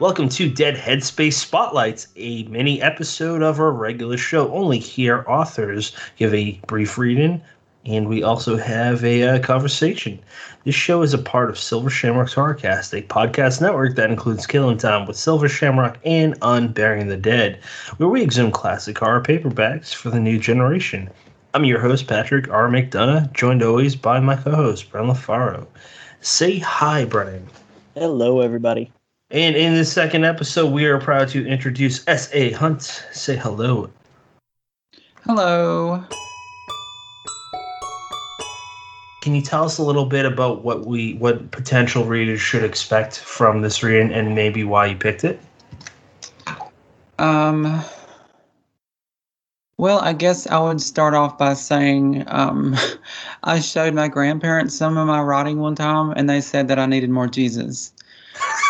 Welcome to Dead Headspace Spotlights, a mini episode of our regular show. Only here, authors give a brief reading, and we also have a uh, conversation. This show is a part of Silver Shamrock's Horrorcast, a podcast network that includes Killing Time with Silver Shamrock and Unburying the Dead, where we exhume classic horror paperbacks for the new generation. I'm your host, Patrick R. McDonough, joined always by my co host, Bren LaFaro. Say hi, Brennan. Hello, everybody. And in this second episode, we are proud to introduce S.A. Hunt. Say hello. Hello. Can you tell us a little bit about what we what potential readers should expect from this reading and maybe why you picked it? Um well, I guess I would start off by saying um, I showed my grandparents some of my writing one time, and they said that I needed more Jesus.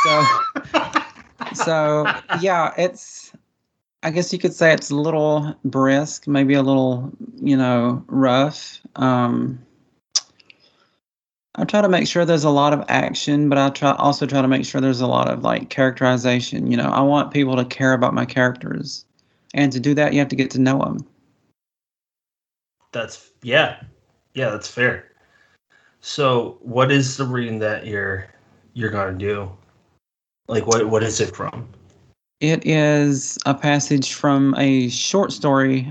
So, so yeah, it's. I guess you could say it's a little brisk, maybe a little, you know, rough. Um, I try to make sure there's a lot of action, but I try also try to make sure there's a lot of like characterization. You know, I want people to care about my characters and to do that, you have to get to know them. That's yeah, yeah, that's fair. So, what is the reading that you're you're gonna do? Like, what what is it from? It is a passage from a short story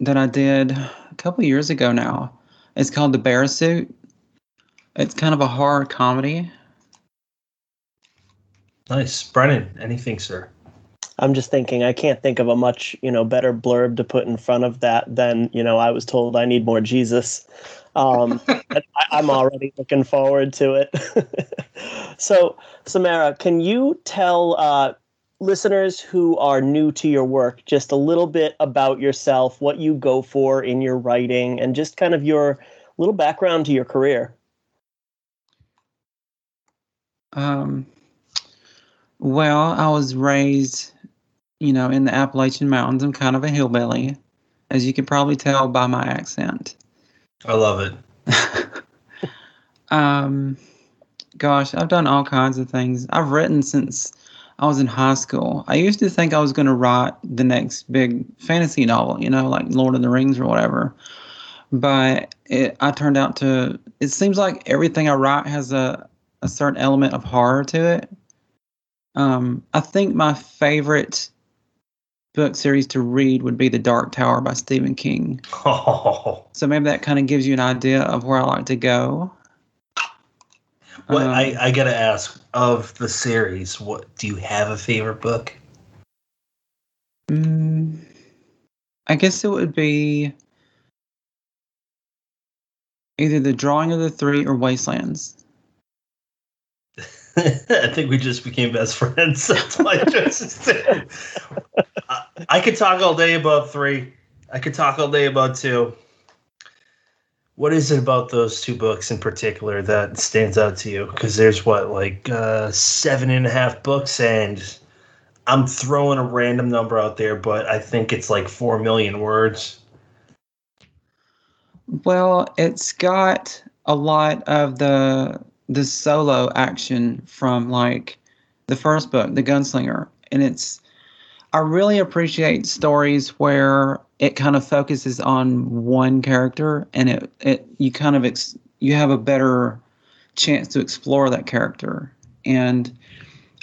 that I did a couple years ago now. It's called The Bear Suit. It's kind of a horror comedy. Nice. Brennan, anything, sir? I'm just thinking I can't think of a much you know better blurb to put in front of that than you know I was told I need more Jesus. Um, I, I'm already looking forward to it. so, Samara, can you tell uh, listeners who are new to your work just a little bit about yourself, what you go for in your writing, and just kind of your little background to your career? Um, well, I was raised you know, in the Appalachian Mountains. I'm kind of a hillbilly, as you can probably tell by my accent. I love it. um, gosh, I've done all kinds of things. I've written since I was in high school. I used to think I was going to write the next big fantasy novel, you know, like Lord of the Rings or whatever. But it, I turned out to. It seems like everything I write has a a certain element of horror to it. Um, I think my favorite book series to read would be The Dark Tower by Stephen King. Oh. So maybe that kind of gives you an idea of where I like to go. What um, I, I gotta ask of the series, what do you have a favorite book? Mm, I guess it would be either The Drawing of the Three or Wastelands. I think we just became best friends. That's my. I, I could talk all day about three. I could talk all day about two. What is it about those two books in particular that stands out to you? Because there's what, like uh, seven and a half books, and I'm throwing a random number out there, but I think it's like four million words. Well, it's got a lot of the the solo action from like the first book, The Gunslinger, and it's I really appreciate stories where it kind of focuses on one character and it it you kind of ex, you have a better chance to explore that character and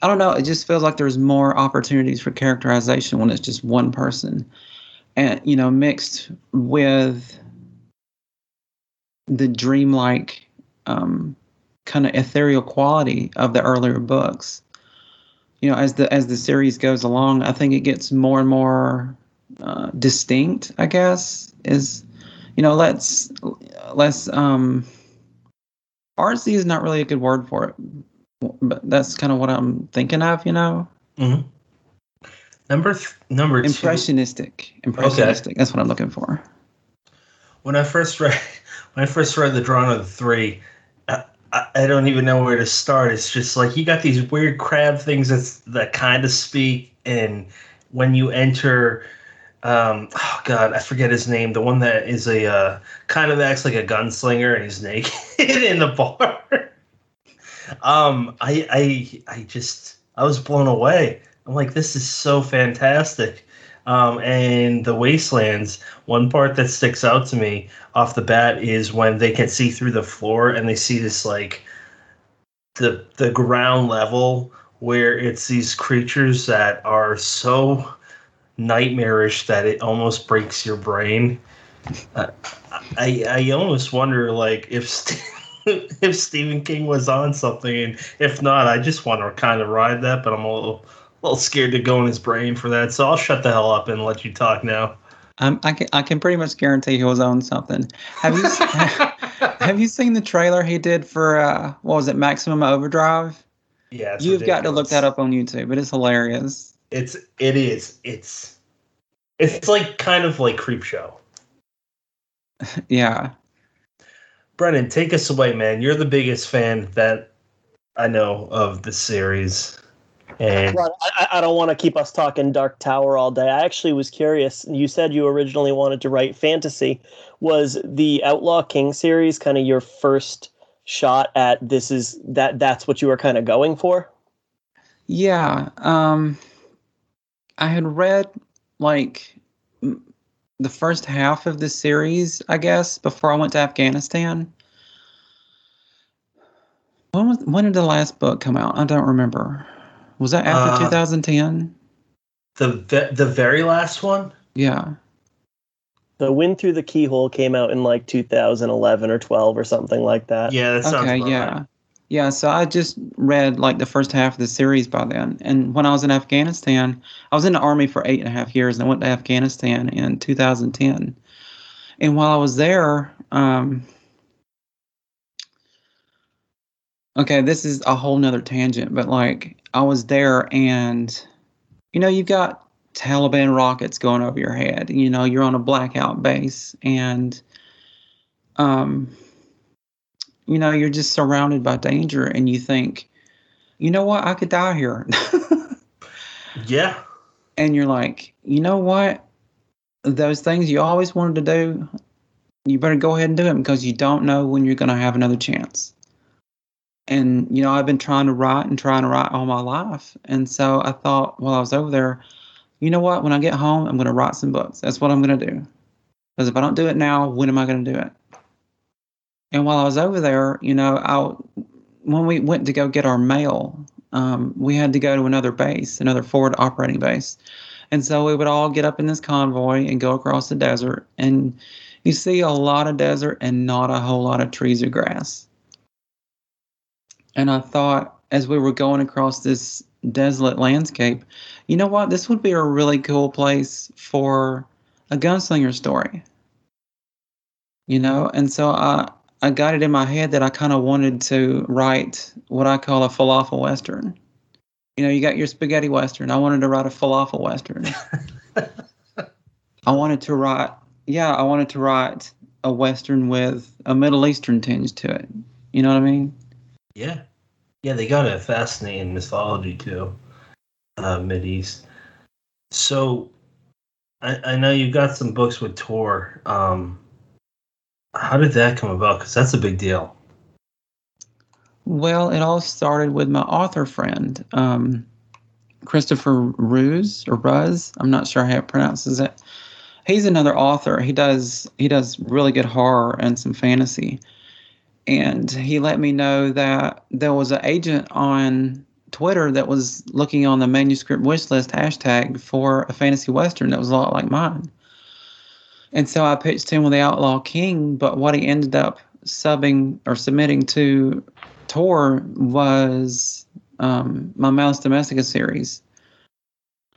I don't know, it just feels like there's more opportunities for characterization when it's just one person. And you know, mixed with the dreamlike um, kind of ethereal quality of the earlier books. You know, as the as the series goes along, I think it gets more and more uh, distinct. I guess is, you know, let's let's um, artsy is not really a good word for it, but that's kind of what I'm thinking of. You know. Mm-hmm. Number th- number impressionistic. Two. Impressionistic. Okay. That's what I'm looking for. When I first read when I first read the drawing of the three, I, don't even know where to start. It's just like you got these weird crab things that that kind of speak, and when you enter, um, oh god, I forget his name. The one that is a uh, kind of acts like a gunslinger and he's naked in the bar. um, I I I just I was blown away. I'm like, this is so fantastic. Um, and the wastelands, one part that sticks out to me off the bat is when they can see through the floor and they see this like the the ground level where it's these creatures that are so nightmarish that it almost breaks your brain. Uh, I I almost wonder like if St- if Stephen King was on something, and if not, I just want to kind of ride that, but I'm a little little scared to go in his brain for that. So I'll shut the hell up and let you talk now. Um, I can I can pretty much guarantee he was on something. Have you have you seen the trailer he did for uh, what was it Maximum Overdrive? Yeah, You've got to look that up on YouTube. It is hilarious. It's it is it's it's like kind of like Creepshow. Yeah. Brennan, take us away, man. You're the biggest fan that I know of the series. And I, I don't want to keep us talking Dark Tower all day. I actually was curious. You said you originally wanted to write fantasy. Was the Outlaw King series kind of your first shot at this? Is that that's what you were kind of going for? Yeah. Um, I had read like the first half of the series, I guess, before I went to Afghanistan. When was when did the last book come out? I don't remember. Was that after Uh, 2010? the ve- the very last one, Yeah. The Wind Through the Keyhole came out in like 2011 or 12 or something like that. yeah, that sounds Okay, about yeah. right. Yeah, so I just read like the first half of the series by then. And when I was in Afghanistan, I was in the army for eight and a half years and I went to Afghanistan in 2010. And while I was there, um, okay, this is a whole nother tangent, but like I was there and, you know, you've got Taliban rockets going over your head. You know, you're on a blackout base and, um, you know, you're just surrounded by danger and you think, you know what, I could die here. Yeah, and you're like, you know what? Those things you always wanted to do, you better go ahead and do them because you don't know when you're going to have another chance. And, you know, I've been trying to write and trying to write all my life. And so I thought while I was over there, you know what? When I get home, I'm going to write some books. That's what I'm going to do. Because if I don't do it now, when am I going to do it? And while I was over there, you know, I, when we went to go get our mail, um, we had to go to another base, another forward operating base. And so we would all get up in this convoy and go across the desert. And you see a lot of desert and not a whole lot of trees or grass. And I thought, as we were going across this desolate landscape, you know what? This would be a really cool place for a gunslinger story. You know, and so I I got it in my head that I kind of wanted to write what I call a falafel western. You know, you got your spaghetti western. I wanted to write a falafel western. I wanted to write, yeah, I wanted to write a western with a Middle Eastern tinge to it. You know what I mean? Yeah, yeah. They got a fascinating mythology too, uh, Mid East. So, I, I know you got some books with Tor. Um, how did that come about? Because that's a big deal. Well, it all started with my author friend, um, Christopher Ruse or Ruz. I'm not sure how it pronounces it. He's another author. He does he does really good horror and some fantasy. And he let me know that there was an agent on Twitter that was looking on the manuscript wish list hashtag for a fantasy western that was a lot like mine. And so I pitched him with the Outlaw King, but what he ended up subbing or submitting to Tor was um, my Malus Domestica series.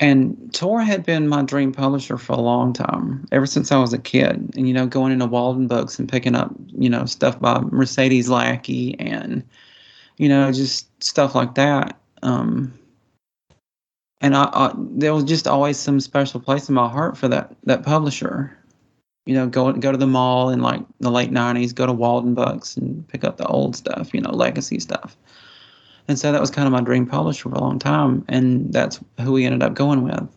And Tor had been my dream publisher for a long time, ever since I was a kid. And, you know, going into Waldenbooks and picking up, you know, stuff by Mercedes Lackey and, you know, just stuff like that. Um, and I, I, there was just always some special place in my heart for that that publisher. You know, go go to the mall in like the late '90s, go to Waldenbooks and pick up the old stuff, you know, legacy stuff. And so that was kind of my dream publisher for a long time, and that's who we ended up going with.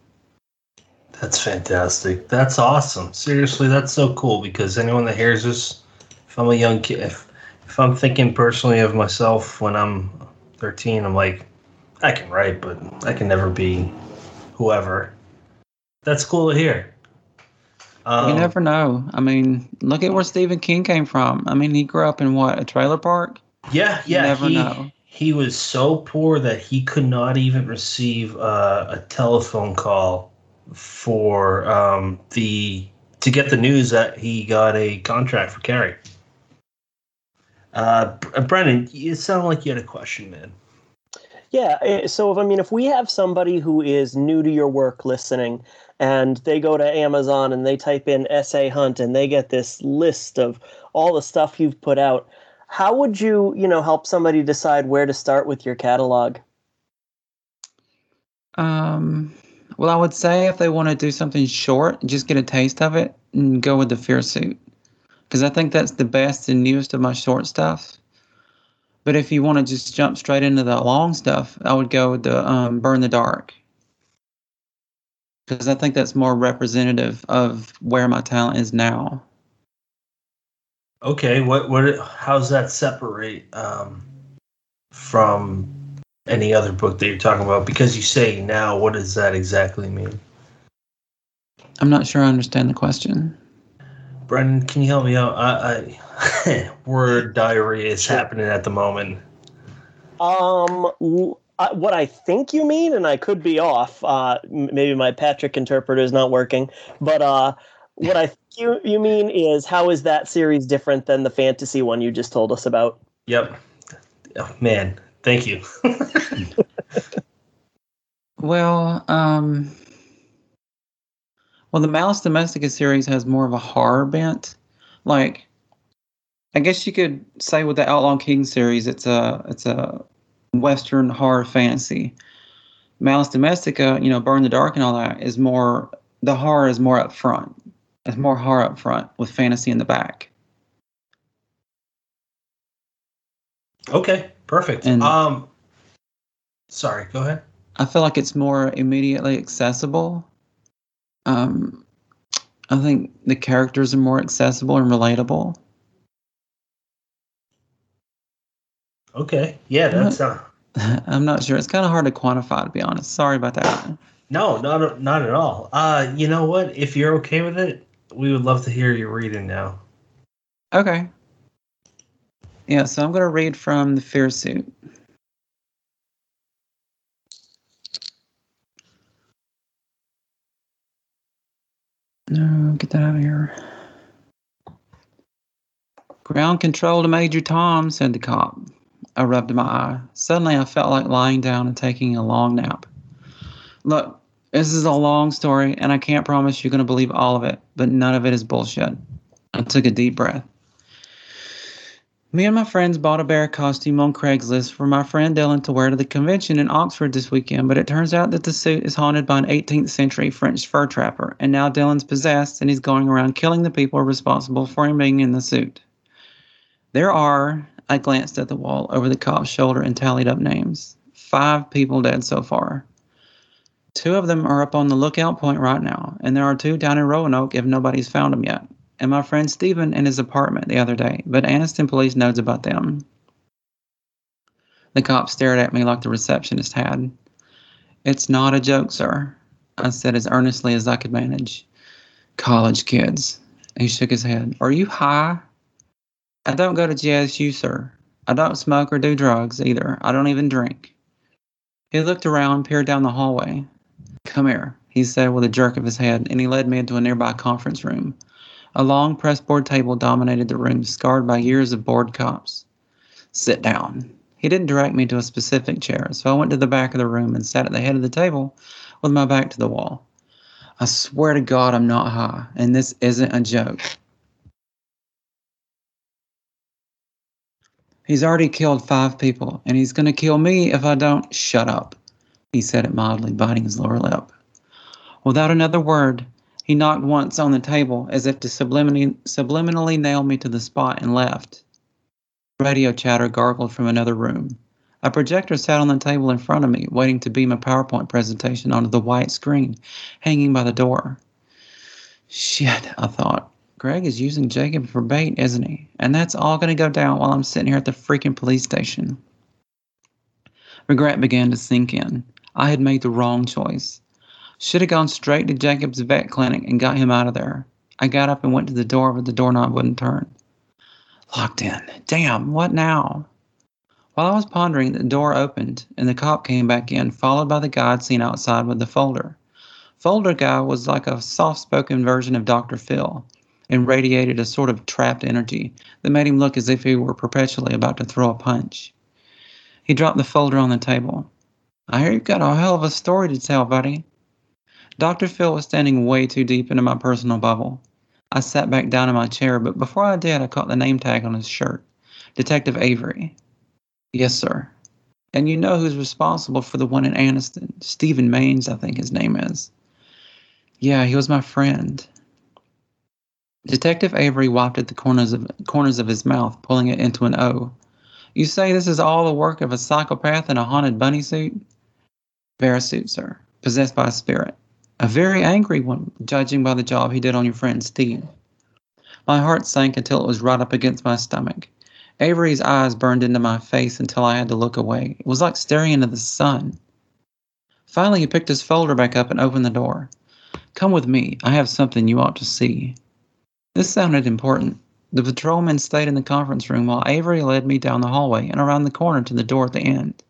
That's fantastic. That's awesome. Seriously, that's so cool because anyone that hears this, if I'm a young kid, if, if I'm thinking personally of myself when I'm 13, I'm like, I can write, but I can never be whoever. That's cool to hear. Um, you never know. I mean, look at where Stephen King came from. I mean, he grew up in what a trailer park. Yeah, yeah. You never he, know. He was so poor that he could not even receive uh, a telephone call for um, the to get the news that he got a contract for Carrie. Uh, Br- Brennan, you sound like you had a question, man. Yeah. eh, So, if I mean, if we have somebody who is new to your work listening and they go to Amazon and they type in S.A. Hunt and they get this list of all the stuff you've put out, how would you, you know, help somebody decide where to start with your catalog? Um, well, I would say if they want to do something short, just get a taste of it and go with the Fear Suit. Because I think that's the best and newest of my short stuff. But if you want to just jump straight into the long stuff, I would go with the um, Burn the Dark. Because I think that's more representative of where my talent is now. Okay, what what? How's that separate um, from any other book that you're talking about? Because you say now, what does that exactly mean? I'm not sure I understand the question. Brendan, can you help me out? I, I word diarrhea is Sure. happening at the moment. Um, w- I- what I think you mean, and I could be off. Uh, m- maybe my Patrick interpreter is not working, but uh, what I think you you mean is how is that series different than the fantasy one you just told us about? Yep. Oh, man, thank you. Well, um, well, the Malus Domestica series has more of a horror bent. Like, I guess you could say with the Outlaw King series, it's a it's a Western horror fantasy. Malus Domestica, you know, Burn the Dark and all that is more. The horror is more up front. It's more horror up front with fantasy in the back. okay, perfect. And- um, sorry, go ahead. I feel like it's more immediately accessible. Um, I think the characters are more accessible and relatable. Okay, yeah, that's uh, I'm not sure. It's kind of hard to quantify, to be honest. Sorry about that. no, not not at all. Uh, you know what? If you're okay with it, we would love to hear you reading now. Okay. Yeah, so I'm going to read from the Fear Suit. No, get that out of here. Ground control to Major Tom, said the cop. I rubbed my eye. Suddenly, I felt like lying down and taking a long nap. Look, this is a long story, and I can't promise you're going to believe all of it, but none of it is bullshit. I took a deep breath. Me and my friends bought a bear costume on Craigslist for my friend Dylan to wear to the convention in Oxford this weekend, but it turns out that the suit is haunted by an 18th century French fur trapper, and now Dylan's possessed and he's going around killing the people responsible for him being in the suit. There are, I glanced at the wall over the cop's shoulder and tallied up names. Five people dead so far. Two of them are up on the lookout point right now, and there are two down in Roanoke if nobody's found them yet and my friend Stephen in his apartment the other day, but Anniston police knows about them. The cop stared at me like the receptionist had. It's not a joke, sir, I said as earnestly as I could manage. College kids. He shook his head. Are you high? I don't go to GSU, sir. I don't smoke or do drugs either. I don't even drink. He looked around, peered down the hallway. Come here, he said with a jerk of his head, and he led me into a nearby conference room. A long pressboard table dominated the room, scarred by years of bored cops. Sit down. He didn't direct me to a specific chair, so I went to the back of the room and sat at the head of the table with my back to the wall. I swear to God I'm not high, and this isn't a joke. He's already killed five people, and he's going to kill me if I don't. Shut up, he said it mildly, biting his lower lip. Without another word, he knocked once on the table as if to subliminally, subliminally nail me to the spot and left. Radio chatter gargled from another room. A projector sat on the table in front of me, waiting to beam a PowerPoint presentation onto the white screen hanging by the door. Shit, I thought. Greg is using Jacob for bait, isn't he? And that's all going to go down while I'm sitting here at the freaking police station. Regret began to sink in. I had made the wrong choice. Should have gone straight to Jacob's vet clinic and got him out of there. I got up and went to the door, but the doorknob wouldn't turn. Locked in. Damn, what now? While I was pondering, the door opened and the cop came back in, followed by the guy I'd seen outside with the folder. Folder guy was like a soft spoken version of Dr. Phil and radiated a sort of trapped energy that made him look as if he were perpetually about to throw a punch. He dropped the folder on the table. I hear you've got a hell of a story to tell, buddy. Dr. Phil was standing way too deep into my personal bubble. I sat back down in my chair, but before I did, I caught the name tag on his shirt Detective Avery. Yes, sir. And you know who's responsible for the one in Anniston? Stephen Maines, I think his name is. Yeah, he was my friend. Detective Avery wiped at the corners of corners of his mouth, pulling it into an O. You say this is all the work of a psychopath in a haunted bunny suit? Suit, sir. Possessed by a spirit. A very angry one, judging by the job he did on your friend Steve. My heart sank until it was right up against my stomach. Avery's eyes burned into my face until I had to look away. It was like staring into the sun. Finally, he picked his folder back up and opened the door. Come with me. I have something you ought to see. This sounded important. The patrolman stayed in the conference room while Avery led me down the hallway and around the corner to the door at the end.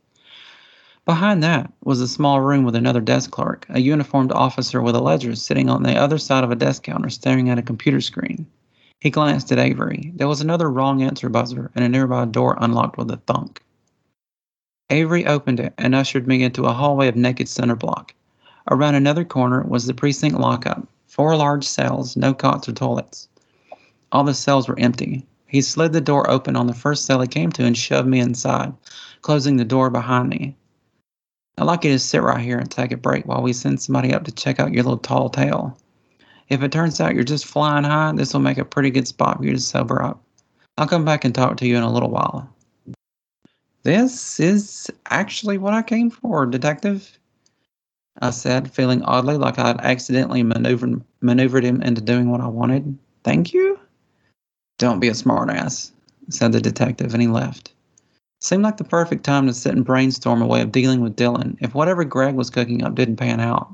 Behind that was a small room with another desk clerk, a uniformed officer with a ledger sitting on the other side of a desk counter staring at a computer screen. He glanced at Avery. There was another wrong answer buzzer, and a nearby door unlocked with a thunk. Avery opened it and ushered me into a hallway of naked center block. Around another corner was the precinct lockup. Four large cells, no cots or toilets. All the cells were empty. He slid the door open on the first cell he came to and shoved me inside, closing the door behind me. I'd like you to sit right here and take a break while we send somebody up to check out your little tall tale. If it turns out you're just flying high, this will make a pretty good spot for you to sober up. I'll come back and talk to you in a little while. This is actually what I came for, Detective. I said, feeling oddly like I'd accidentally maneuvered, maneuvered him into doing what I wanted. Thank you? Don't be a smartass, said the detective, and he left. Seemed like the perfect time to sit and brainstorm a way of dealing with Dylan if whatever Greg was cooking up didn't pan out.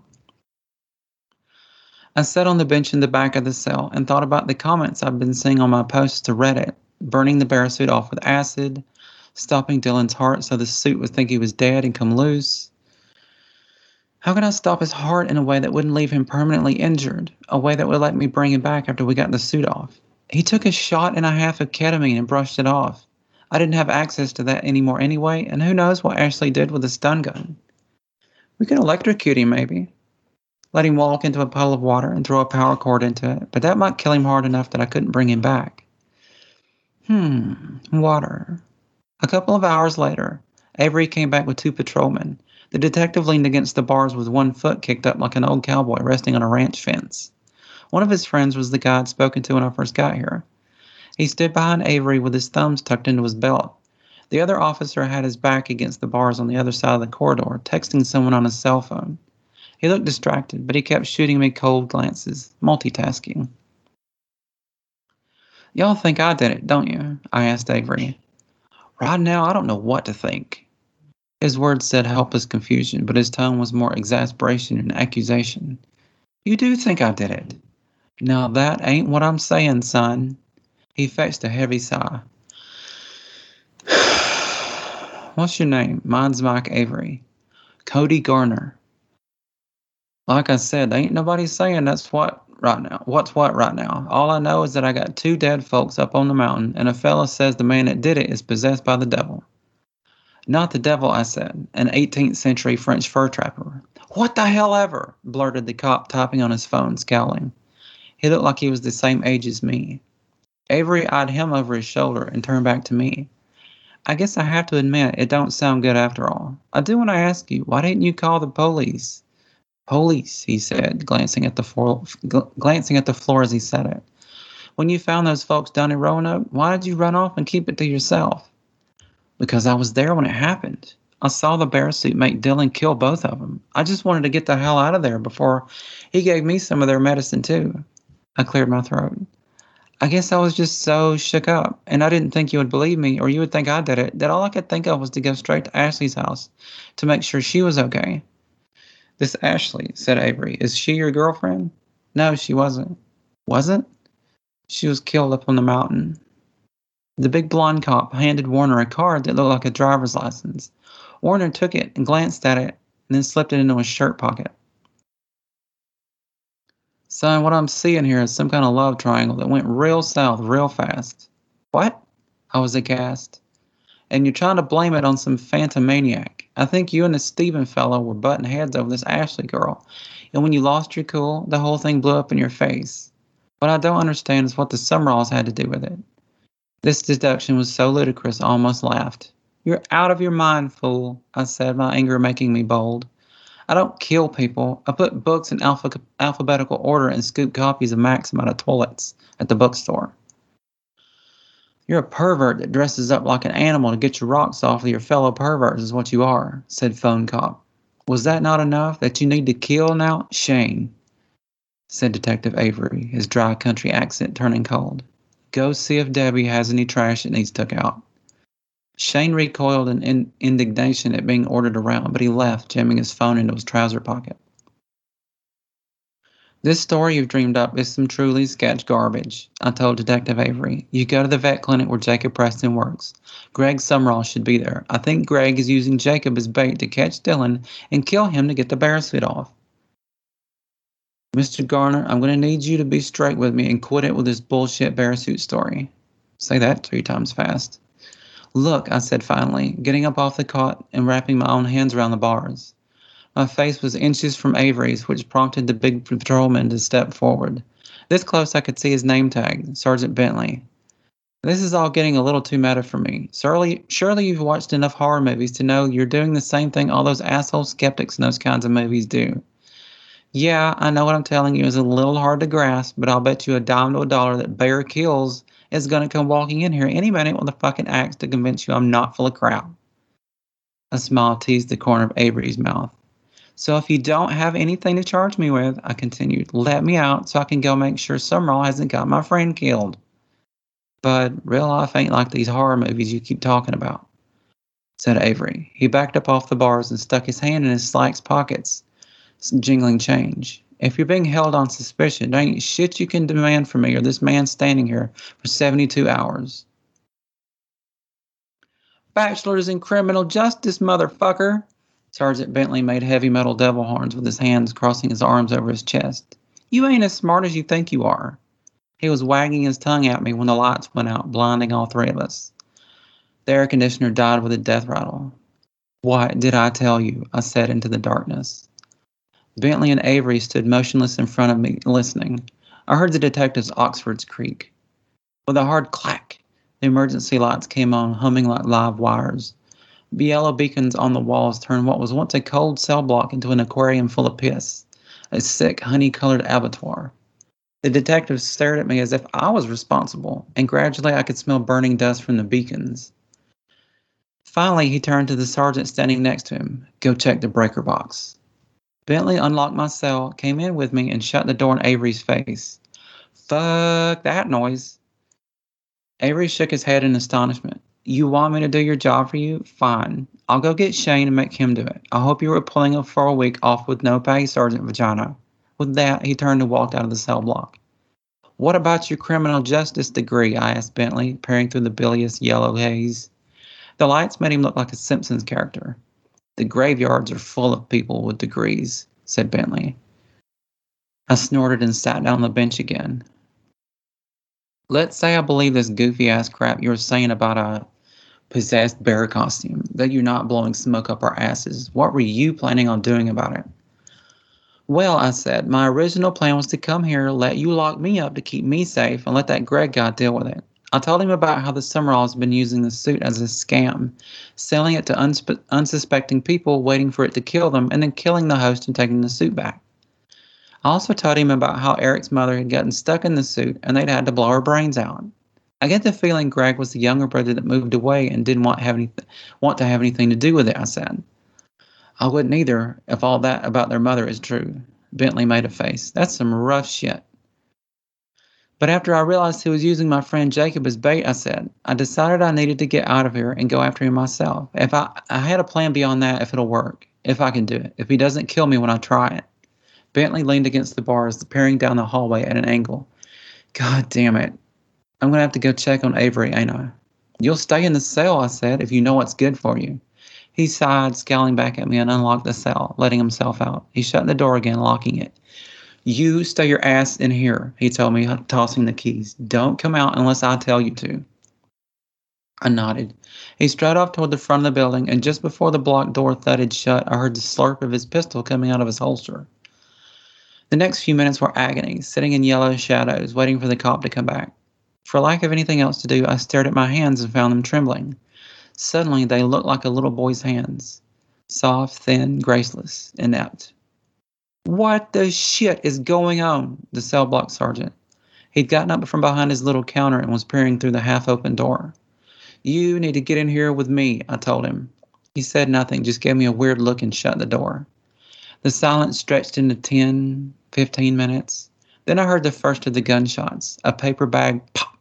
I sat on the bench in the back of the cell and thought about the comments I'd been seeing on my posts to Reddit, burning the bear suit off with acid, stopping Dylan's heart so the suit would think he was dead and come loose. How could I stop his heart in a way that wouldn't leave him permanently injured, a way that would let me bring him back after we got the suit off? He took a shot and a half of ketamine and brushed it off. I didn't have access to that anymore anyway, and who knows what Ashley did with the stun gun. We could electrocute him, maybe. Let him walk into a puddle of water and throw a power cord into it, but that might kill him hard enough that I couldn't bring him back. Hmm, water. A couple of hours later, Avery came back with two patrolmen. The detective leaned against the bars with one foot kicked up like an old cowboy resting on a ranch fence. One of his friends was the guy I'd spoken to when I first got here. He stood behind Avery with his thumbs tucked into his belt. The other officer had his back against the bars on the other side of the corridor, texting someone on his cell phone. He looked distracted, but he kept shooting me cold glances, multitasking. Y'all think I did it, don't you? I asked Avery. Right now, I don't know what to think. His words said helpless confusion, but his tone was more exasperation and accusation. You do think I did it. Now that ain't what I'm saying, son. He fetched a heavy sigh. What's your name? Mine's Mike Avery. Cody Garner. Like I said, ain't nobody saying that's what right now. What's what right now? All I know is that I got two dead folks up on the mountain, and a fella says the man that did it is possessed by the devil. Not the devil, I said, an 18th century French fur trapper. What the hell ever, blurted the cop, typing on his phone, scowling. He looked like he was the same age as me. Avery eyed him over his shoulder and turned back to me. I guess I have to admit it don't sound good after all. I do want to ask you, why didn't you call the police? Police, he said, glancing at the floor, glancing at the floor as he said it. When you found those folks down in Roanoke, why did you run off and keep it to yourself? Because I was there when it happened. I saw the bear suit make Dylan kill both of them. I just wanted to get the hell out of there before he gave me some of their medicine too. I cleared my throat. I guess I was just so shook up, and I didn't think you would believe me, or you would think I did it, that all I could think of was to go straight to Ashley's house to make sure she was okay. This Ashley, said Avery, is she your girlfriend? No, she wasn't. Wasn't? She was killed up on the mountain. The big blonde cop handed Warner a card that looked like a driver's license. Warner took it and glanced at it, and then slipped it into his shirt pocket. Son, what I'm seeing here is some kind of love triangle that went real south real fast. What? I was aghast. And you're trying to blame it on some phantom maniac. I think you and the Steven fellow were butting heads over this Ashley girl. And when you lost your cool, the whole thing blew up in your face. What I don't understand is what the Summeralls had to do with it. This deduction was so ludicrous I almost laughed. You're out of your mind, fool, I said, my anger making me bold. I don't kill people. I put books in alpha- alphabetical order and scoop copies of Maxim out of toilets at the bookstore. You're a pervert that dresses up like an animal to get your rocks off of your fellow perverts, is what you are, said Phone Cop. Was that not enough? That you need to kill now? Shane, said Detective Avery, his dry country accent turning cold. Go see if Debbie has any trash that needs took out. Shane recoiled in, in indignation at being ordered around, but he left, jamming his phone into his trouser pocket. This story you've dreamed up is some truly sketch garbage, I told Detective Avery. You go to the vet clinic where Jacob Preston works. Greg Summerall should be there. I think Greg is using Jacob as bait to catch Dylan and kill him to get the bear suit off. Mr. Garner, I'm going to need you to be straight with me and quit it with this bullshit bear suit story. Say that three times fast. Look, I said finally, getting up off the cot and wrapping my own hands around the bars. My face was inches from Avery's, which prompted the big patrolman to step forward. This close, I could see his name tag, Sergeant Bentley. This is all getting a little too meta for me. Surely, surely you've watched enough horror movies to know you're doing the same thing all those asshole skeptics in those kinds of movies do. Yeah, I know what I'm telling you is a little hard to grasp, but I'll bet you a dime to a dollar that Bear Kills is going to come walking in here any minute with a fucking axe to convince you I'm not full of crap. A smile teased the corner of Avery's mouth. So if you don't have anything to charge me with, I continued, let me out so I can go make sure Summerall hasn't got my friend killed. But real life ain't like these horror movies you keep talking about, said Avery. He backed up off the bars and stuck his hand in his slacks pockets, jingling change. If you're being held on suspicion, there ain't shit you can demand from me or this man standing here for 72 hours. Bachelor's in criminal justice, motherfucker. Sergeant Bentley made heavy metal devil horns with his hands crossing his arms over his chest. You ain't as smart as you think you are. He was wagging his tongue at me when the lights went out, blinding all three of us. The air conditioner died with a death rattle. What did I tell you? I said into the darkness. Bentley and Avery stood motionless in front of me, listening. I heard the detective's Oxford's creak. With a hard clack, the emergency lights came on, humming like live wires. The yellow beacons on the walls turned what was once a cold cell block into an aquarium full of piss, a sick, honey colored abattoir. The detective stared at me as if I was responsible, and gradually I could smell burning dust from the beacons. Finally, he turned to the sergeant standing next to him. Go check the breaker box. Bentley unlocked my cell, came in with me, and shut the door in Avery's face. Fuck that noise. Avery shook his head in astonishment. You want me to do your job for you? Fine. I'll go get Shane and make him do it. I hope you were pulling a week off with no pay, Sergeant Vagina. With that, he turned and walked out of the cell block. What about your criminal justice degree? I asked Bentley, peering through the bilious yellow haze. The lights made him look like a Simpsons character. The graveyards are full of people with degrees, said Bentley. I snorted and sat down on the bench again. Let's say I believe this goofy ass crap you're saying about a possessed bear costume, that you're not blowing smoke up our asses. What were you planning on doing about it? Well, I said, my original plan was to come here, let you lock me up to keep me safe, and let that Greg guy deal with it. I told him about how the Summeralls been using the suit as a scam, selling it to unspe- unsuspecting people, waiting for it to kill them, and then killing the host and taking the suit back. I also told him about how Eric's mother had gotten stuck in the suit and they'd had to blow her brains out. I get the feeling Greg was the younger brother that moved away and didn't want, have want to have anything to do with it, I said. I wouldn't either if all that about their mother is true. Bentley made a face. That's some rough shit. But after I realized he was using my friend Jacob as bait, I said, I decided I needed to get out of here and go after him myself. If I, I had a plan beyond that, if it'll work, if I can do it, if he doesn't kill me when I try it. Bentley leaned against the bars, peering down the hallway at an angle. God damn it. I'm going to have to go check on Avery, ain't I? You'll stay in the cell, I said, if you know what's good for you. He sighed, scowling back at me, and unlocked the cell, letting himself out. He shut the door again, locking it. You stay your ass in here, he told me, tossing the keys. Don't come out unless I tell you to. I nodded. He strode off toward the front of the building, and just before the block door thudded shut, I heard the slurp of his pistol coming out of his holster. The next few minutes were agony, sitting in yellow shadows, waiting for the cop to come back. For lack of anything else to do, I stared at my hands and found them trembling. Suddenly, they looked like a little boy's hands soft, thin, graceless, inept. What the shit is going on? The cell block sergeant. He'd gotten up from behind his little counter and was peering through the half open door. You need to get in here with me, I told him. He said nothing, just gave me a weird look and shut the door. The silence stretched into 10, 15 minutes. Then I heard the first of the gunshots, a paper bag pop,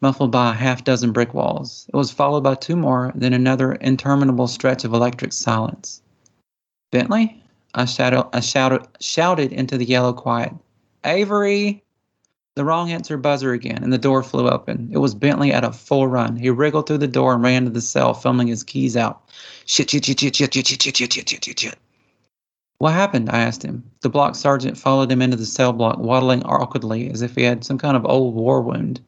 muffled by a half dozen brick walls. It was followed by two more, then another interminable stretch of electric silence. Bentley? I, shouted, I shouted, shouted into the yellow quiet. Avery! The wrong answer buzzer again, and the door flew open. It was Bentley at a full run. He wriggled through the door and ran to the cell, fumbling his keys out. Shit, shit, shit, shit, shit, shit, shit, shit, shit, shit, shit, shit. What happened? I asked him. The block sergeant followed him into the cell block, waddling awkwardly as if he had some kind of old war wound.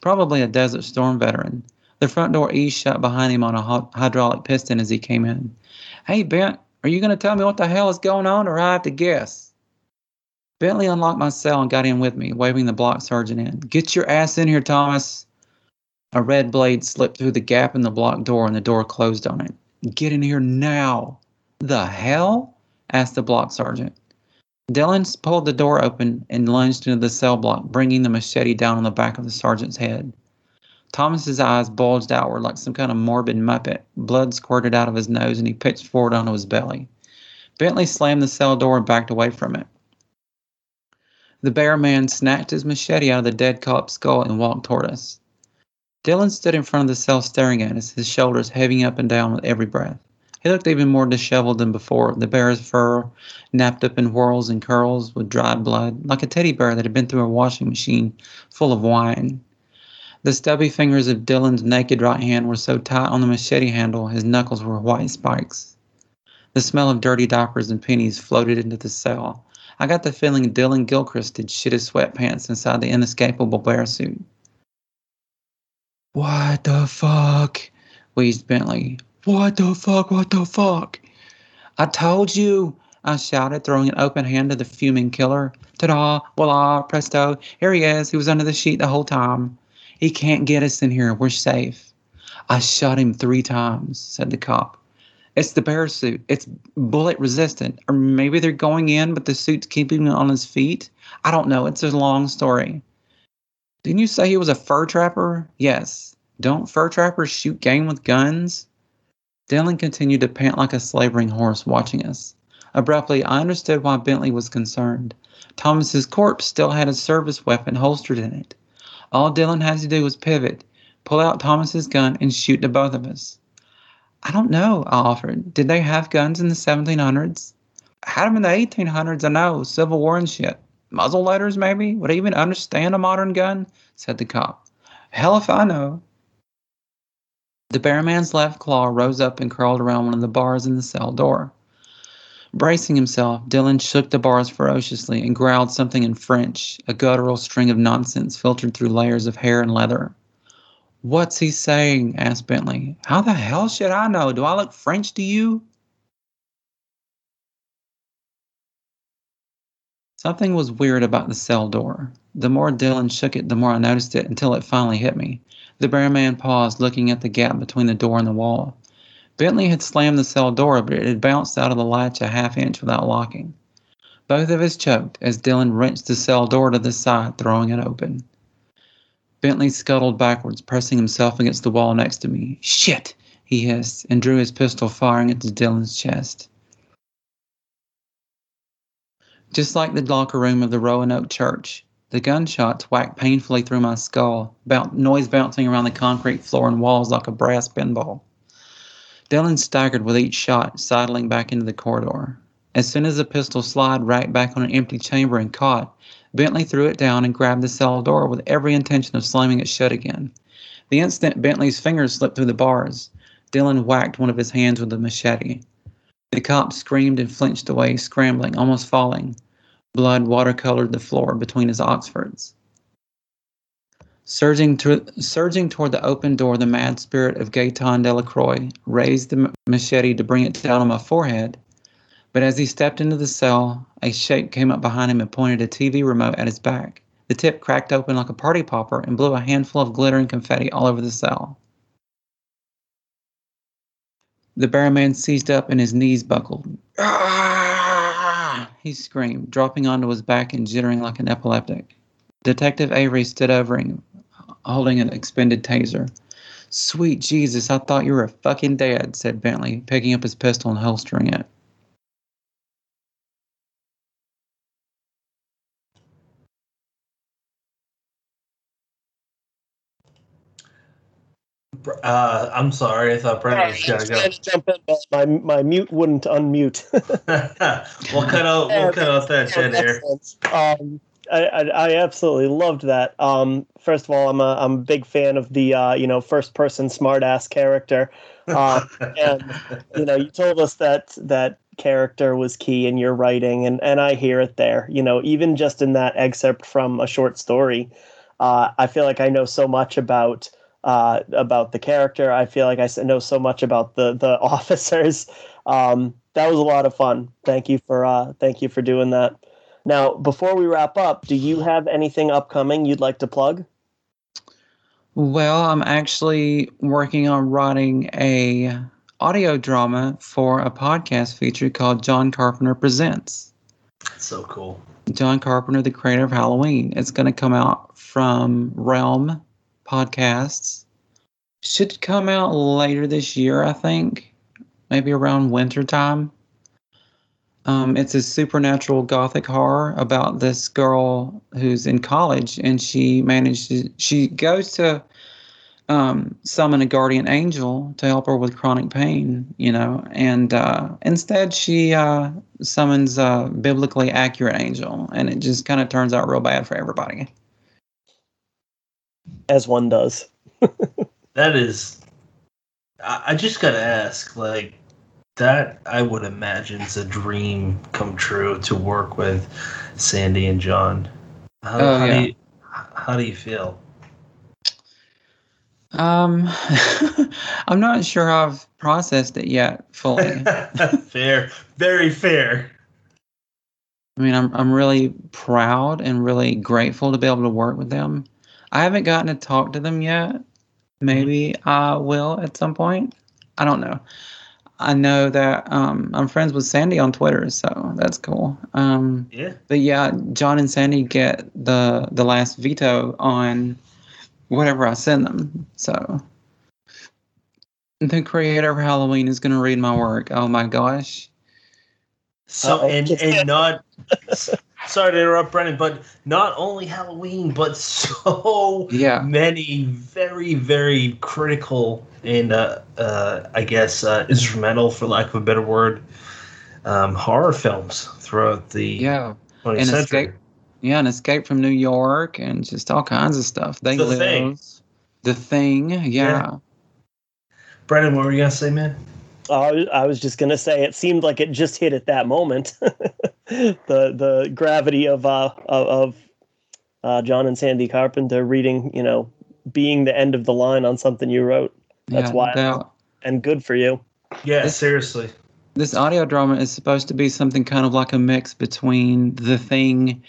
Probably a Desert Storm veteran. The front door eased shut behind him on a hydraulic piston as he came in. Hey, Bent, are you going to tell me what the hell is going on, or I have to guess? Bentley unlocked my cell and got in with me, waving the block sergeant in. Get your ass in here, Thomas. A red blade slipped through the gap in the block door and the door closed on it. Get in here now. The hell? asked the block sergeant. Dylan pulled the door open and lunged into the cell block, bringing the machete down on the back of the sergeant's head. Thomas's eyes bulged outward like some kind of morbid muppet. Blood squirted out of his nose and he pitched forward onto his belly. Bentley slammed the cell door and backed away from it. The bear man snatched his machete out of the dead cop's skull and walked toward us. Dylan stood in front of the cell staring at us, his shoulders heaving up and down with every breath. He looked even more disheveled than before, the bear's fur napped up in whirls and curls with dried blood, like a teddy bear that had been through a washing machine full of wine. The stubby fingers of Dylan's naked right hand were so tight on the machete handle his knuckles were white spikes. The smell of dirty diapers and pennies floated into the cell. I got the feeling Dylan Gilchrist had shit his sweatpants inside the inescapable bear suit. What the fuck? wheezed Bentley. What the fuck? What the fuck? I told you, I shouted, throwing an open hand to the fuming killer. Ta da, voila, presto, here he is. He was under the sheet the whole time. He can't get us in here. We're safe. I shot him three times, said the cop. It's the bear suit. It's bullet resistant. Or maybe they're going in, but the suit's keeping him on his feet. I don't know. It's a long story. Didn't you say he was a fur trapper? Yes. Don't fur trappers shoot game with guns? Dylan continued to pant like a slavering horse, watching us. Abruptly, I understood why Bentley was concerned. Thomas's corpse still had a service weapon holstered in it. All Dylan had to do was pivot, pull out Thomas's gun, and shoot the both of us. I don't know, I offered. Did they have guns in the 1700s? Had them in the 1800s, I know. Civil War and shit. Muzzle loaders, maybe? Would I even understand a modern gun? said the cop. Hell if I know. The bearman's left claw rose up and curled around one of the bars in the cell door. Bracing himself, Dylan shook the bars ferociously and growled something in French, a guttural string of nonsense filtered through layers of hair and leather. What's he saying? asked Bentley. How the hell should I know? Do I look French to you? Something was weird about the cell door. The more Dylan shook it, the more I noticed it until it finally hit me. The bearman paused, looking at the gap between the door and the wall. Bentley had slammed the cell door, but it had bounced out of the latch a half inch without locking. Both of us choked as Dylan wrenched the cell door to the side, throwing it open. Bentley scuttled backwards, pressing himself against the wall next to me. Shit! he hissed, and drew his pistol, firing into Dylan's chest. Just like the locker room of the Roanoke Church, The gunshots whacked painfully through my skull, noise bouncing around the concrete floor and walls like a brass pinball. Dylan staggered with each shot, sidling back into the corridor. As soon as the pistol slid right back on an empty chamber and caught, Bentley threw it down and grabbed the cell door with every intention of slamming it shut again. The instant Bentley's fingers slipped through the bars, Dylan whacked one of his hands with a machete. The cop screamed and flinched away, scrambling, almost falling. Blood watercolored the floor between his oxfords. Surging, to, surging toward the open door, the mad spirit of Gaetan Delacroix raised the machete to bring it down on my forehead. But as he stepped into the cell, a shape came up behind him and pointed a TV remote at his back. The tip cracked open like a party popper and blew a handful of glittering confetti all over the cell. The barman seized up and his knees buckled. He screamed, dropping onto his back and jittering like an epileptic. Detective Avery stood over him, holding an expended taser. Sweet Jesus, I thought you were a fucking dead, said Bentley, picking up his pistol and holstering it. Uh, I'm sorry. I thought Brennan was gonna go. jump in, but my my mute wouldn't unmute. we'll cut out. We'll cut out that shit here. Um, I, I, I absolutely loved that. Um, first of all, I'm a I'm a big fan of the uh, you know first person smartass character, uh, and you know you told us that that character was key in your writing, and and I hear it there. You know, even just in that excerpt from a short story, uh, I feel like I know so much about uh, about the character. I feel like I know so much about the the officers. Um, that was a lot of fun. Thank you for uh, thank you for doing that. Now, before we wrap up, do you have anything upcoming you'd like to plug? Well, I'm actually working on writing a audio drama for a podcast feature called John Carpenter Presents. so cool. John Carpenter, the creator of Halloween. It's going to come out from Realm Podcasts. Should come out later this year, I think, maybe around winter time. Um, it's a supernatural gothic horror about this girl who's in college and she manages she goes to um, summon a guardian angel to help her with chronic pain, you know, and uh, instead she uh, summons a biblically accurate angel, and it just kind of turns out real bad for everybody. As one does. That is. I, I just gotta ask, like, that I would imagine is a dream come true to work with Sandy and John. How, Oh, how yeah. do you how do you feel? Um, I'm not sure I've processed it yet fully. fair, very fair. I mean, I'm I'm really proud and really grateful to be able to work with them. I haven't gotten to talk to them yet. Maybe I will at some point. I don't know. I know that um, I'm friends with Sandy on Twitter, so that's cool. Um, Yeah. but yeah, John and Sandy get the the last veto on whatever I send them. So the creator of Halloween is going to read my work. Oh my gosh. So Uh-oh. and and not sorry to interrupt, Brennan, but not only Halloween, but so Yeah. many very very critical and uh, uh, I guess uh, instrumental, for lack of a better word, um, horror films throughout the Yeah. 20th And century. Escape- Yeah, and Escape from New York and just all kinds of stuff. They The live. Thing. The thing, yeah. Yeah. Brennan, what were you gonna say, man? I I was just gonna say it seemed like it just hit at that moment. the the gravity of uh of, of uh, John and Sandy Carpenter reading, you know, being the end of the line on something you wrote, That's yeah, no why- and good for you. Yeah, This- seriously. This audio drama is supposed to be something kind of like a mix between The Thing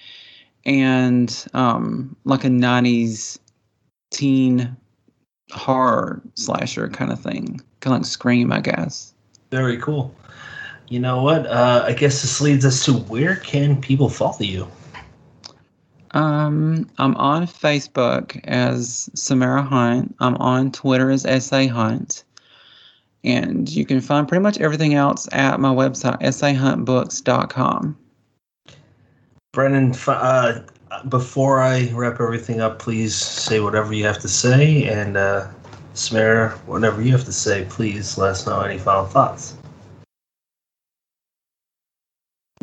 and um, like a 90s teen horror slasher kind of thing. Kind of like Scream, I guess. Very cool. You know what? Uh, I guess this leads us to where can people follow you? Um, I'm on Facebook as Samara Hunt. I'm on Twitter as SA Hunt. And you can find pretty much everything else at my website, sahuntbooks.com. Brennan, uh, before I wrap everything up, please say whatever you have to say, and uh, Samara, whatever you have to say, please let us know any final thoughts.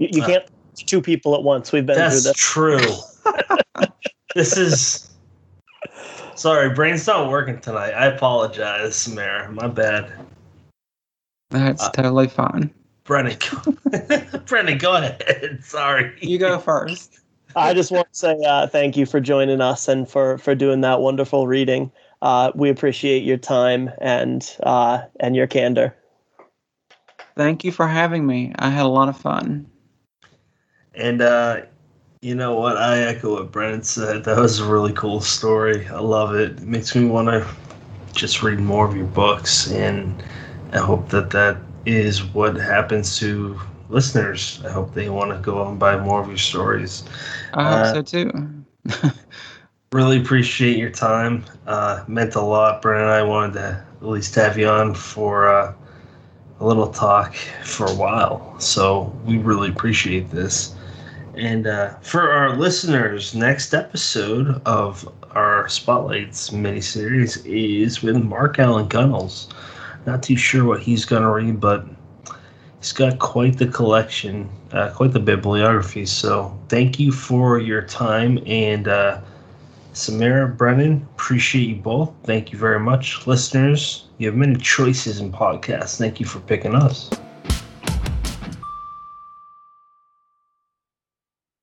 You, you Uh, can't two people at once. We've been through this. That's true. this is. Sorry, brain's not working tonight. I apologize, Samara. My bad. That's Uh, totally fine. Brennan, go- Brennan, go ahead. Sorry. You go first. I just want to say uh, thank you for joining us and for for doing that wonderful reading. Uh, we appreciate your time and uh, and your candor. Thank you for having me. I had a lot of fun. And uh, you know what? I echo what Brennan said. That was a really cool story. I love it. It makes me want to just read more of your books, and I hope that that is what happens to listeners. I hope they want to go and buy more of your stories. I hope Uh, so too. Really appreciate your time. Uh, meant a lot. Brennan and I wanted to at least have you on for uh, a little talk for a while. So we really appreciate this. And uh, for our listeners, next episode of our Spotlights miniseries is with Mark Allan Gunnells. Not too sure what he's going to read, but he's got quite the collection, uh, quite the bibliography. So thank you for your time and. Uh, Samara, Brennan, appreciate you both. Thank you very much. Listeners, you have many choices in podcasts. Thank you for picking us.